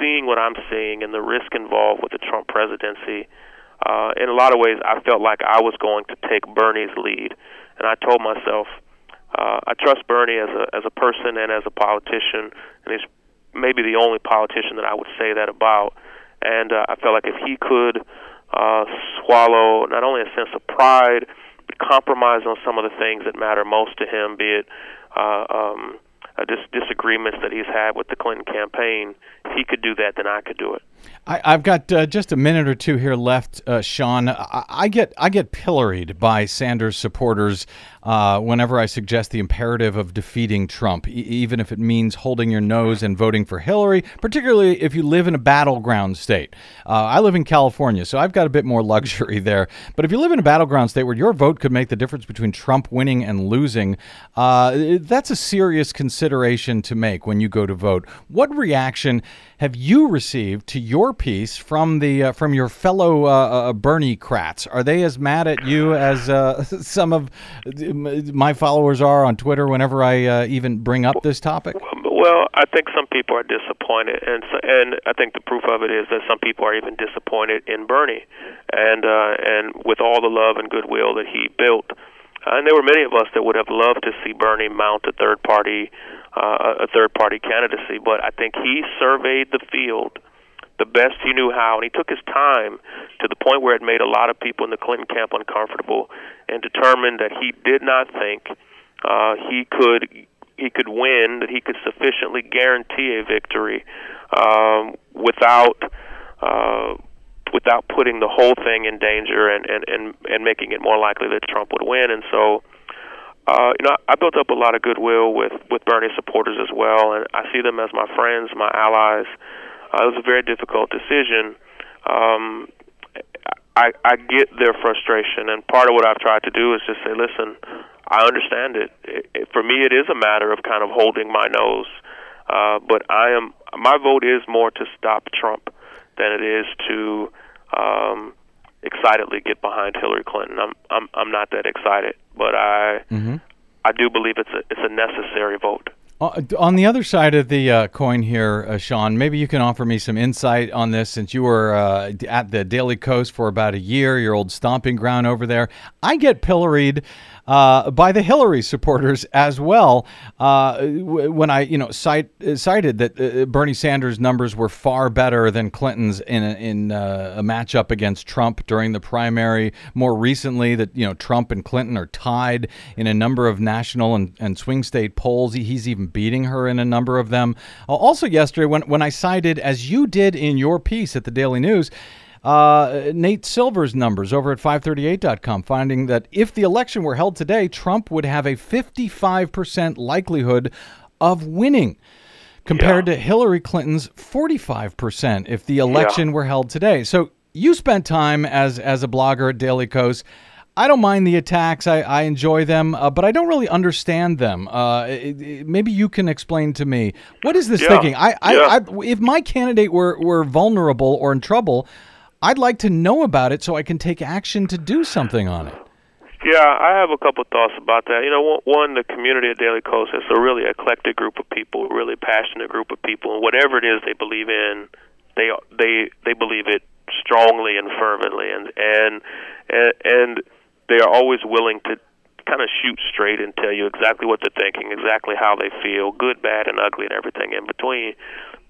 seeing what I'm seeing and the risk involved with the Trump presidency, uh, in a lot of ways, I felt like I was going to take Bernie's lead, and I told myself, uh, I trust Bernie as a as a person and as a politician, and he's maybe the only politician that I would say that about. And uh, I felt like if he could uh, swallow not only a sense of pride, but compromise on some of the things that matter most to him, be it uh, um, uh, dis- disagreements that he's had with the Clinton campaign, if he could do that, then I could do it. I, I've got uh, just a minute or two here left, uh, Shaun. I, I get I get pilloried by Sanders supporters uh, whenever I suggest the imperative of defeating Trump, e- even if it means holding your nose and voting for Hillary. Particularly if you live in a battleground state. Uh, I live in California, so I've got a bit more luxury there. But if you live in a battleground state where your vote could make the difference between Trump winning and losing, uh, that's a serious consideration to make when you go to vote. What reaction have you received to your piece from the uh, from your fellow uh, uh, Bernie crats? Are they as mad at you as some of my followers are on Twitter whenever I uh, even bring up this topic? Well, I think some people are disappointed, and so, and I think the proof of it is that some people are even disappointed in Bernie, and uh, and with all the love and goodwill that he built, uh, and there were many of us that would have loved to see Bernie mount a third party uh, a third party candidacy, but I think he surveyed the field the best he knew how, and he took his time to the point where it made a lot of people in the Clinton camp uncomfortable, and determined that he did not think uh, he could he could win, that he could sufficiently guarantee a victory um, without. Uh, without putting the whole thing in danger and, and, and, and making it more likely that Trump would win. And so, uh, you know, I built up a lot of goodwill with, with Bernie supporters as well, and I see them as my friends, my allies. It was a very difficult decision. Um, I, I get their frustration, and part of what I've tried to do is just say, listen, I understand it. it, it for me, it is a matter of kind of holding my nose, uh, but I am my vote is more to stop Trump than it is to um, excitedly get behind Hillary Clinton. I'm I'm I'm not that excited, but I Mm-hmm. I do believe it's a it's a necessary vote. Uh, On the other side of the uh, coin here, uh, Shaun, maybe you can offer me some insight on this since you were uh, at the Daily Kos for about a year, your old stomping ground over there. I get pilloried uh, by the Hillary supporters as well uh, when I, you know, cite, cited that uh, Bernie Sanders' numbers were far better than Clinton's in a, in uh, a matchup against Trump during the primary. More recently, that you know Trump and Clinton are tied in a number of national and, and swing state polls. He's even beating her in a number of them. Uh, also, yesterday, when, when I cited, as you did in your piece at the Daily News, uh, Nate Silver's numbers over at 538.com, finding that if the election were held today, Trump would have a 55% likelihood of winning. Compared to Hillary Clinton's 45% if the election were held today. So you spent time as as a blogger at Daily Kos. I don't mind the attacks. I, I enjoy them, uh, but I don't really understand them. Uh, it- it- maybe you can explain to me what is this Yeah. thinking? I, I, Yeah. I, if my candidate were, were vulnerable or in trouble, I'd like to know about it so I can take action to do something on it. Yeah, I have a couple thoughts about that. You know, one- the community at Daily Kos is a really eclectic group of people, a really passionate group of people, and whatever it is they believe in, they they they believe it strongly and fervently, and and, and they are always willing to kind of shoot straight and tell you exactly what they're thinking, exactly how they feel, good, bad, and ugly, and everything in between.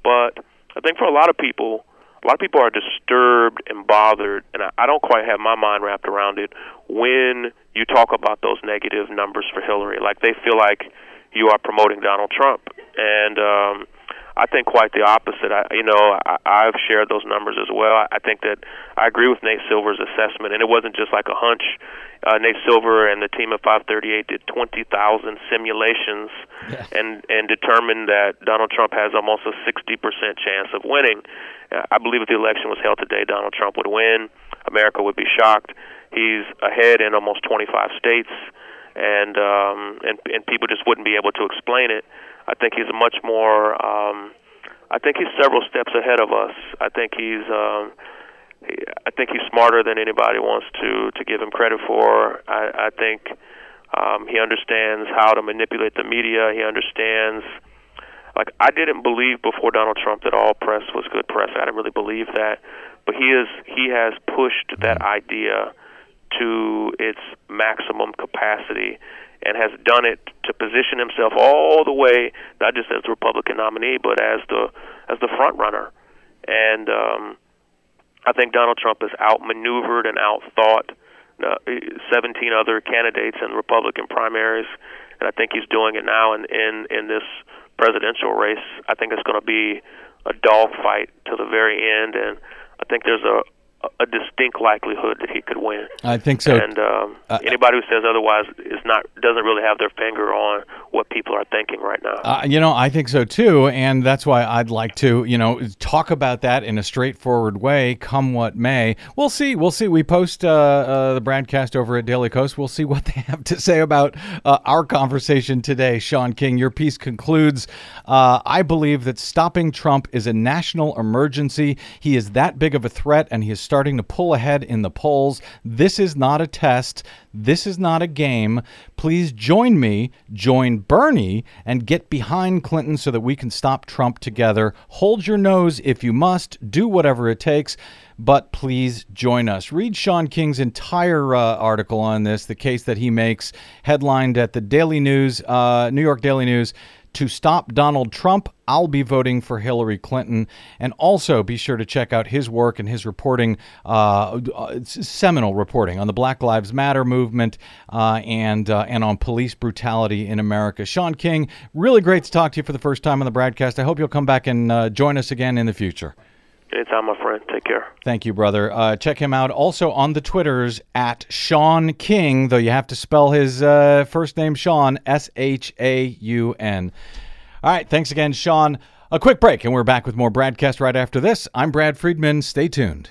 But I think for a lot of people, a lot of people are disturbed and bothered, and I, I don't quite have my mind wrapped around it when you talk about those negative numbers for Hillary. Like they feel like you are promoting Donald Trump, and um, I think quite the opposite. I, you know, I, I've shared those numbers as well. I, I think that I agree with Nate Silver's assessment, and it wasn't just like a hunch. Uh, Nate Silver and the team at 538 did 20,000 simulations Yeah. and and determined that Donald Trump has almost a 60% chance of winning. Uh, I believe if the election was held today, Donald Trump would win. America would be shocked. He's ahead in almost 25 states, and um, and and people just wouldn't be able to explain it. I think he's much more. Um, I think he's several steps ahead of us. I think he's. Um, he, I think he's smarter than anybody wants to to give him credit for. I, I think um, he understands how to manipulate the media. He understands. Like I didn't believe before Donald Trump that all press was good press. I didn't really believe that, but he is he has pushed that idea to its maximum capacity and has done it to position himself all the way not just as the Republican nominee but as the as the front runner. And um I think Donald Trump has outmaneuvered and outthought uh, 17 other candidates in the Republican primaries, and I think he's doing it now in in, in this presidential race. I think it's going to be a dogfight to the very end, and I think there's a a distinct likelihood that he could win. I think so. And um, Uh, anybody who says otherwise is not doesn't really have their finger on what people are thinking right now. Uh, you know, I think so too, and that's why I'd like to, you know, talk about that in a straightforward way, come what may. We'll see. We'll see. We post uh, uh, the BradCast over at Daily Kos. We'll see what they have to say about uh, our conversation today. Shaun King, your piece concludes. Uh, I believe that stopping Trump is a national emergency. He is that big of a threat, and he is starting to pull ahead in the polls. This is not a test. This is not a game. Please join me, join Bernie, and get behind Clinton so that we can stop Trump together. Hold your nose if you must, do whatever it takes, but please join us. Read Shaun King's entire uh, article on this, the case that he makes, headlined at the Daily News, uh, New York Daily News. To stop Donald Trump, I'll be voting for Hillary Clinton. And also be sure to check out his work and his reporting, uh, seminal reporting on the Black Lives Matter movement uh, and, uh, and on police brutality in America. Shaun King, really great to talk to you for the first time on the BradCast. I hope you'll come back and uh, join us again in the future. Anytime, my friend. Take care. Thank you, brother. Uh, check him out also on the Twitters at Shaun King, though you have to spell his uh, first name Shaun, S H A U N. All right, thanks again, Shaun. A quick break, and we're back with more BradCast right after this. I'm Brad Friedman. Stay tuned.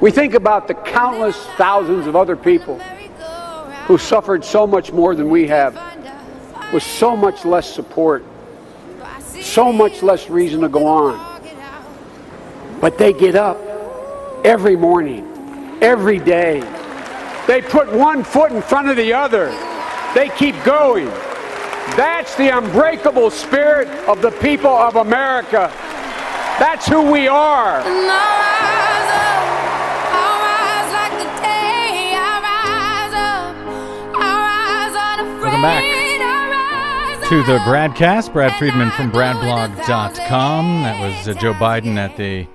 We think about the countless thousands of other people who suffered so much more than we have, with so much less support, so much less reason to go on. But they get up every morning, every day. They put one foot in front of the other. They keep going. That's the unbreakable spirit of the people of America. That's who we are. Welcome back To the BradCast, Brad Friedman from BradBlog.com. That was uh, Joe Biden at the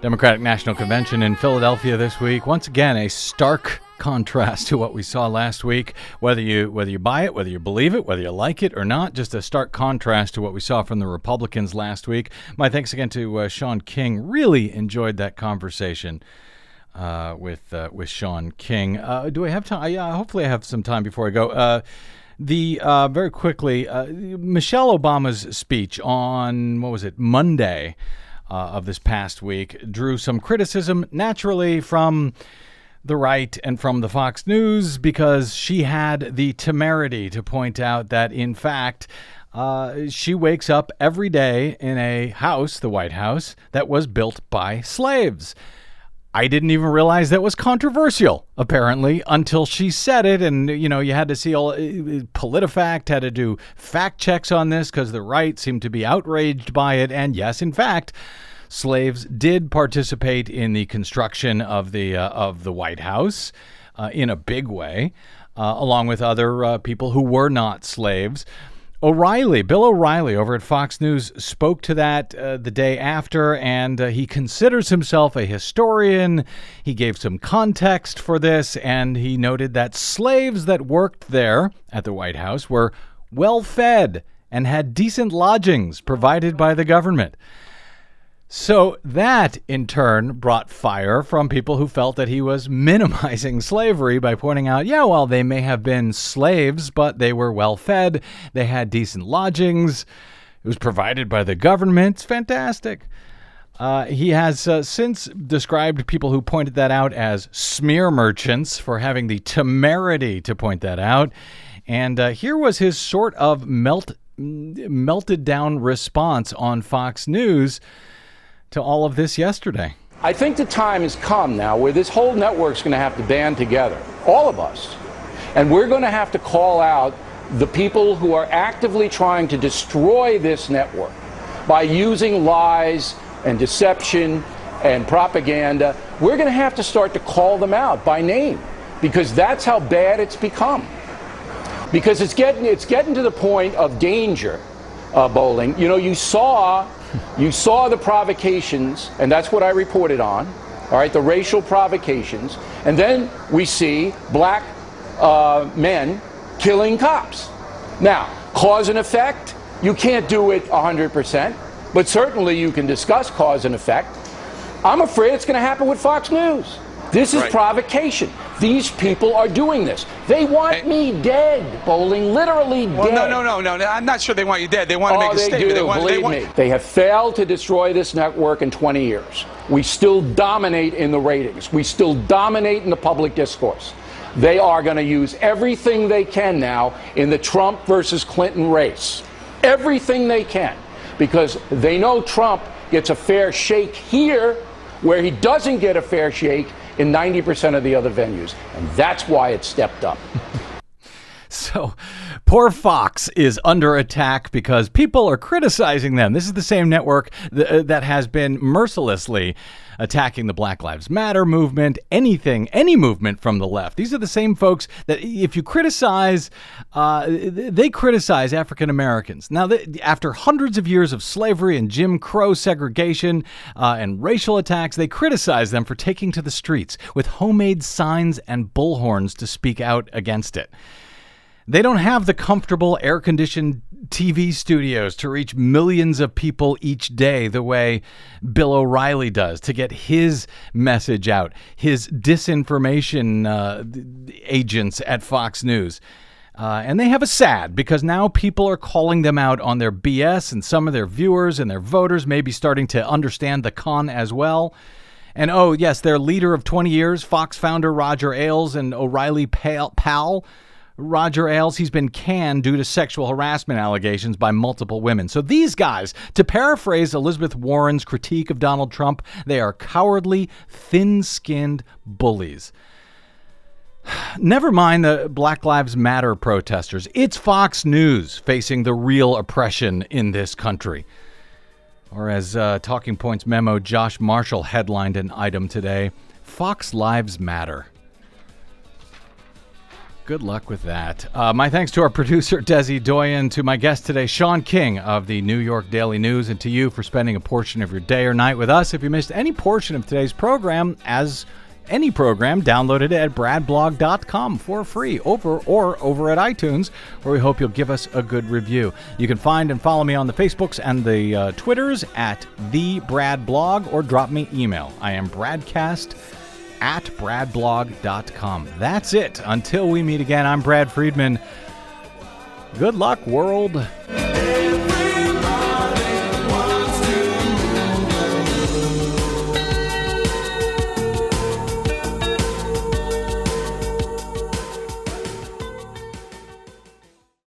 Democratic National Convention in Philadelphia this week. Once again, a stark contrast to what we saw last week. Whether you whether you buy it, whether you believe it, whether you like it or not, just a stark contrast to what we saw from the Republicans last week. My thanks again to uh, Shaun King. Really enjoyed that conversation uh, with uh, with Shaun King. Uh, do I have time? Yeah, hopefully I have some time before I go. Uh, the uh, very quickly, uh, Michelle Obama's speech on what was it Monday uh, of this past week drew some criticism, naturally from the right and from the Fox News because she had the temerity to point out that in fact. Uh, she wakes up every day in a house, the White House, that was built by slaves. I didn't even realize that was controversial, apparently, until she said it. And, you know, you had to see all uh, PolitiFact had to do fact checks on this because the right seemed to be outraged by it. And yes, in fact, slaves did participate in the construction of the uh, of the White House uh, in a big way, uh, along with other uh, people who were not slaves. O'Reilly, Bill O'Reilly over at Fox News spoke to that uh, the day after, and uh, he considers himself a historian. He gave some context for this, and he noted that slaves that worked there at the White House were well fed and had decent lodgings provided by the government. So that in turn brought fire from people who felt that he was minimizing slavery by pointing out, yeah, well, they may have been slaves, but they were well fed, they had decent lodgings, it was provided by the government. It's fantastic. Uh, he has uh, since described people who pointed that out as smear merchants for having the temerity to point that out. And uh, here was his sort of melt, melted down response on Fox News to all of this yesterday. I think the time has come now where this whole network's going to have to band together, all of us. And we're going to have to call out the people who are actively trying to destroy this network by using lies and deception and propaganda. We're going to have to start to call them out by name because that's how bad it's become. Because it's getting, it's getting to the point of danger, uh, Bolling. You know, you saw you saw the provocations, and that's what I reported on, all right, the racial provocations. And then we see black uh, men killing cops. Now, cause and effect, you can't do it 100%, but certainly you can discuss cause and effect. I'm afraid it's going to happen with Fox News. This is Right. provocation. These people are doing this. They want me dead, Bolling, literally Well, dead. no, no, no, no. I'm not sure they want you dead. They want to oh, make a they statement. do. They want, Believe they want, me. They have failed to destroy this network in 20 years. We still dominate in the ratings. We still dominate in the public discourse. They are going to use everything they can now in the Trump versus Clinton race. Everything they can. Because they know Trump gets a fair shake here where he doesn't get a fair shake in 90% of the other venues. And that's why it stepped up. So, poor Fox is under attack because people are criticizing them. This is the same network th- uh, that has been mercilessly attacking the Black Lives Matter movement, anything, any movement from the left. These are the same folks that, if you criticize, uh, they criticize African Americans. Now, after hundreds of years of slavery and Jim Crow segregation uh, and racial attacks, they criticize them for taking to the streets with homemade signs and bullhorns to speak out against it. They don't have the comfortable air conditioned TV studios to reach millions of people each day the way Bill O'Reilly does to get his message out, his disinformation uh, agents at Fox News. Uh, and they have a sad because now people are calling them out on their BS, and some of their viewers and their voters may be starting to understand the con as well. And oh, yes, their leader of 20 years, Fox founder Roger Ailes and O'Reilly pal, pal Roger Ailes, he's been canned due to sexual harassment allegations by multiple women. So these guys, to paraphrase Elizabeth Warren's critique of Donald Trump, they are cowardly, thin skinned bullies. Never mind the Black Lives Matter protesters. It's Fox News facing the real oppression in this country. Or as uh, Talking Points memo Josh Marshall headlined an item today Fox Lives Matter. Good luck with that. Uh, my thanks to our producer, Desi Doyen, to my guest today, Shaun King of the New York Daily News, and to you for spending a portion of your day or night with us. If you missed any portion of today's program, as any program, download it at bradblog.com for free over or over at iTunes, where we hope you'll give us a good review. You can find and follow me on the Facebooks and the uh, Twitters at the Brad Blog or drop me email. I am BradCast at bradblog.com. That's it. Until we meet again, I'm Brad Friedman. Good luck, world.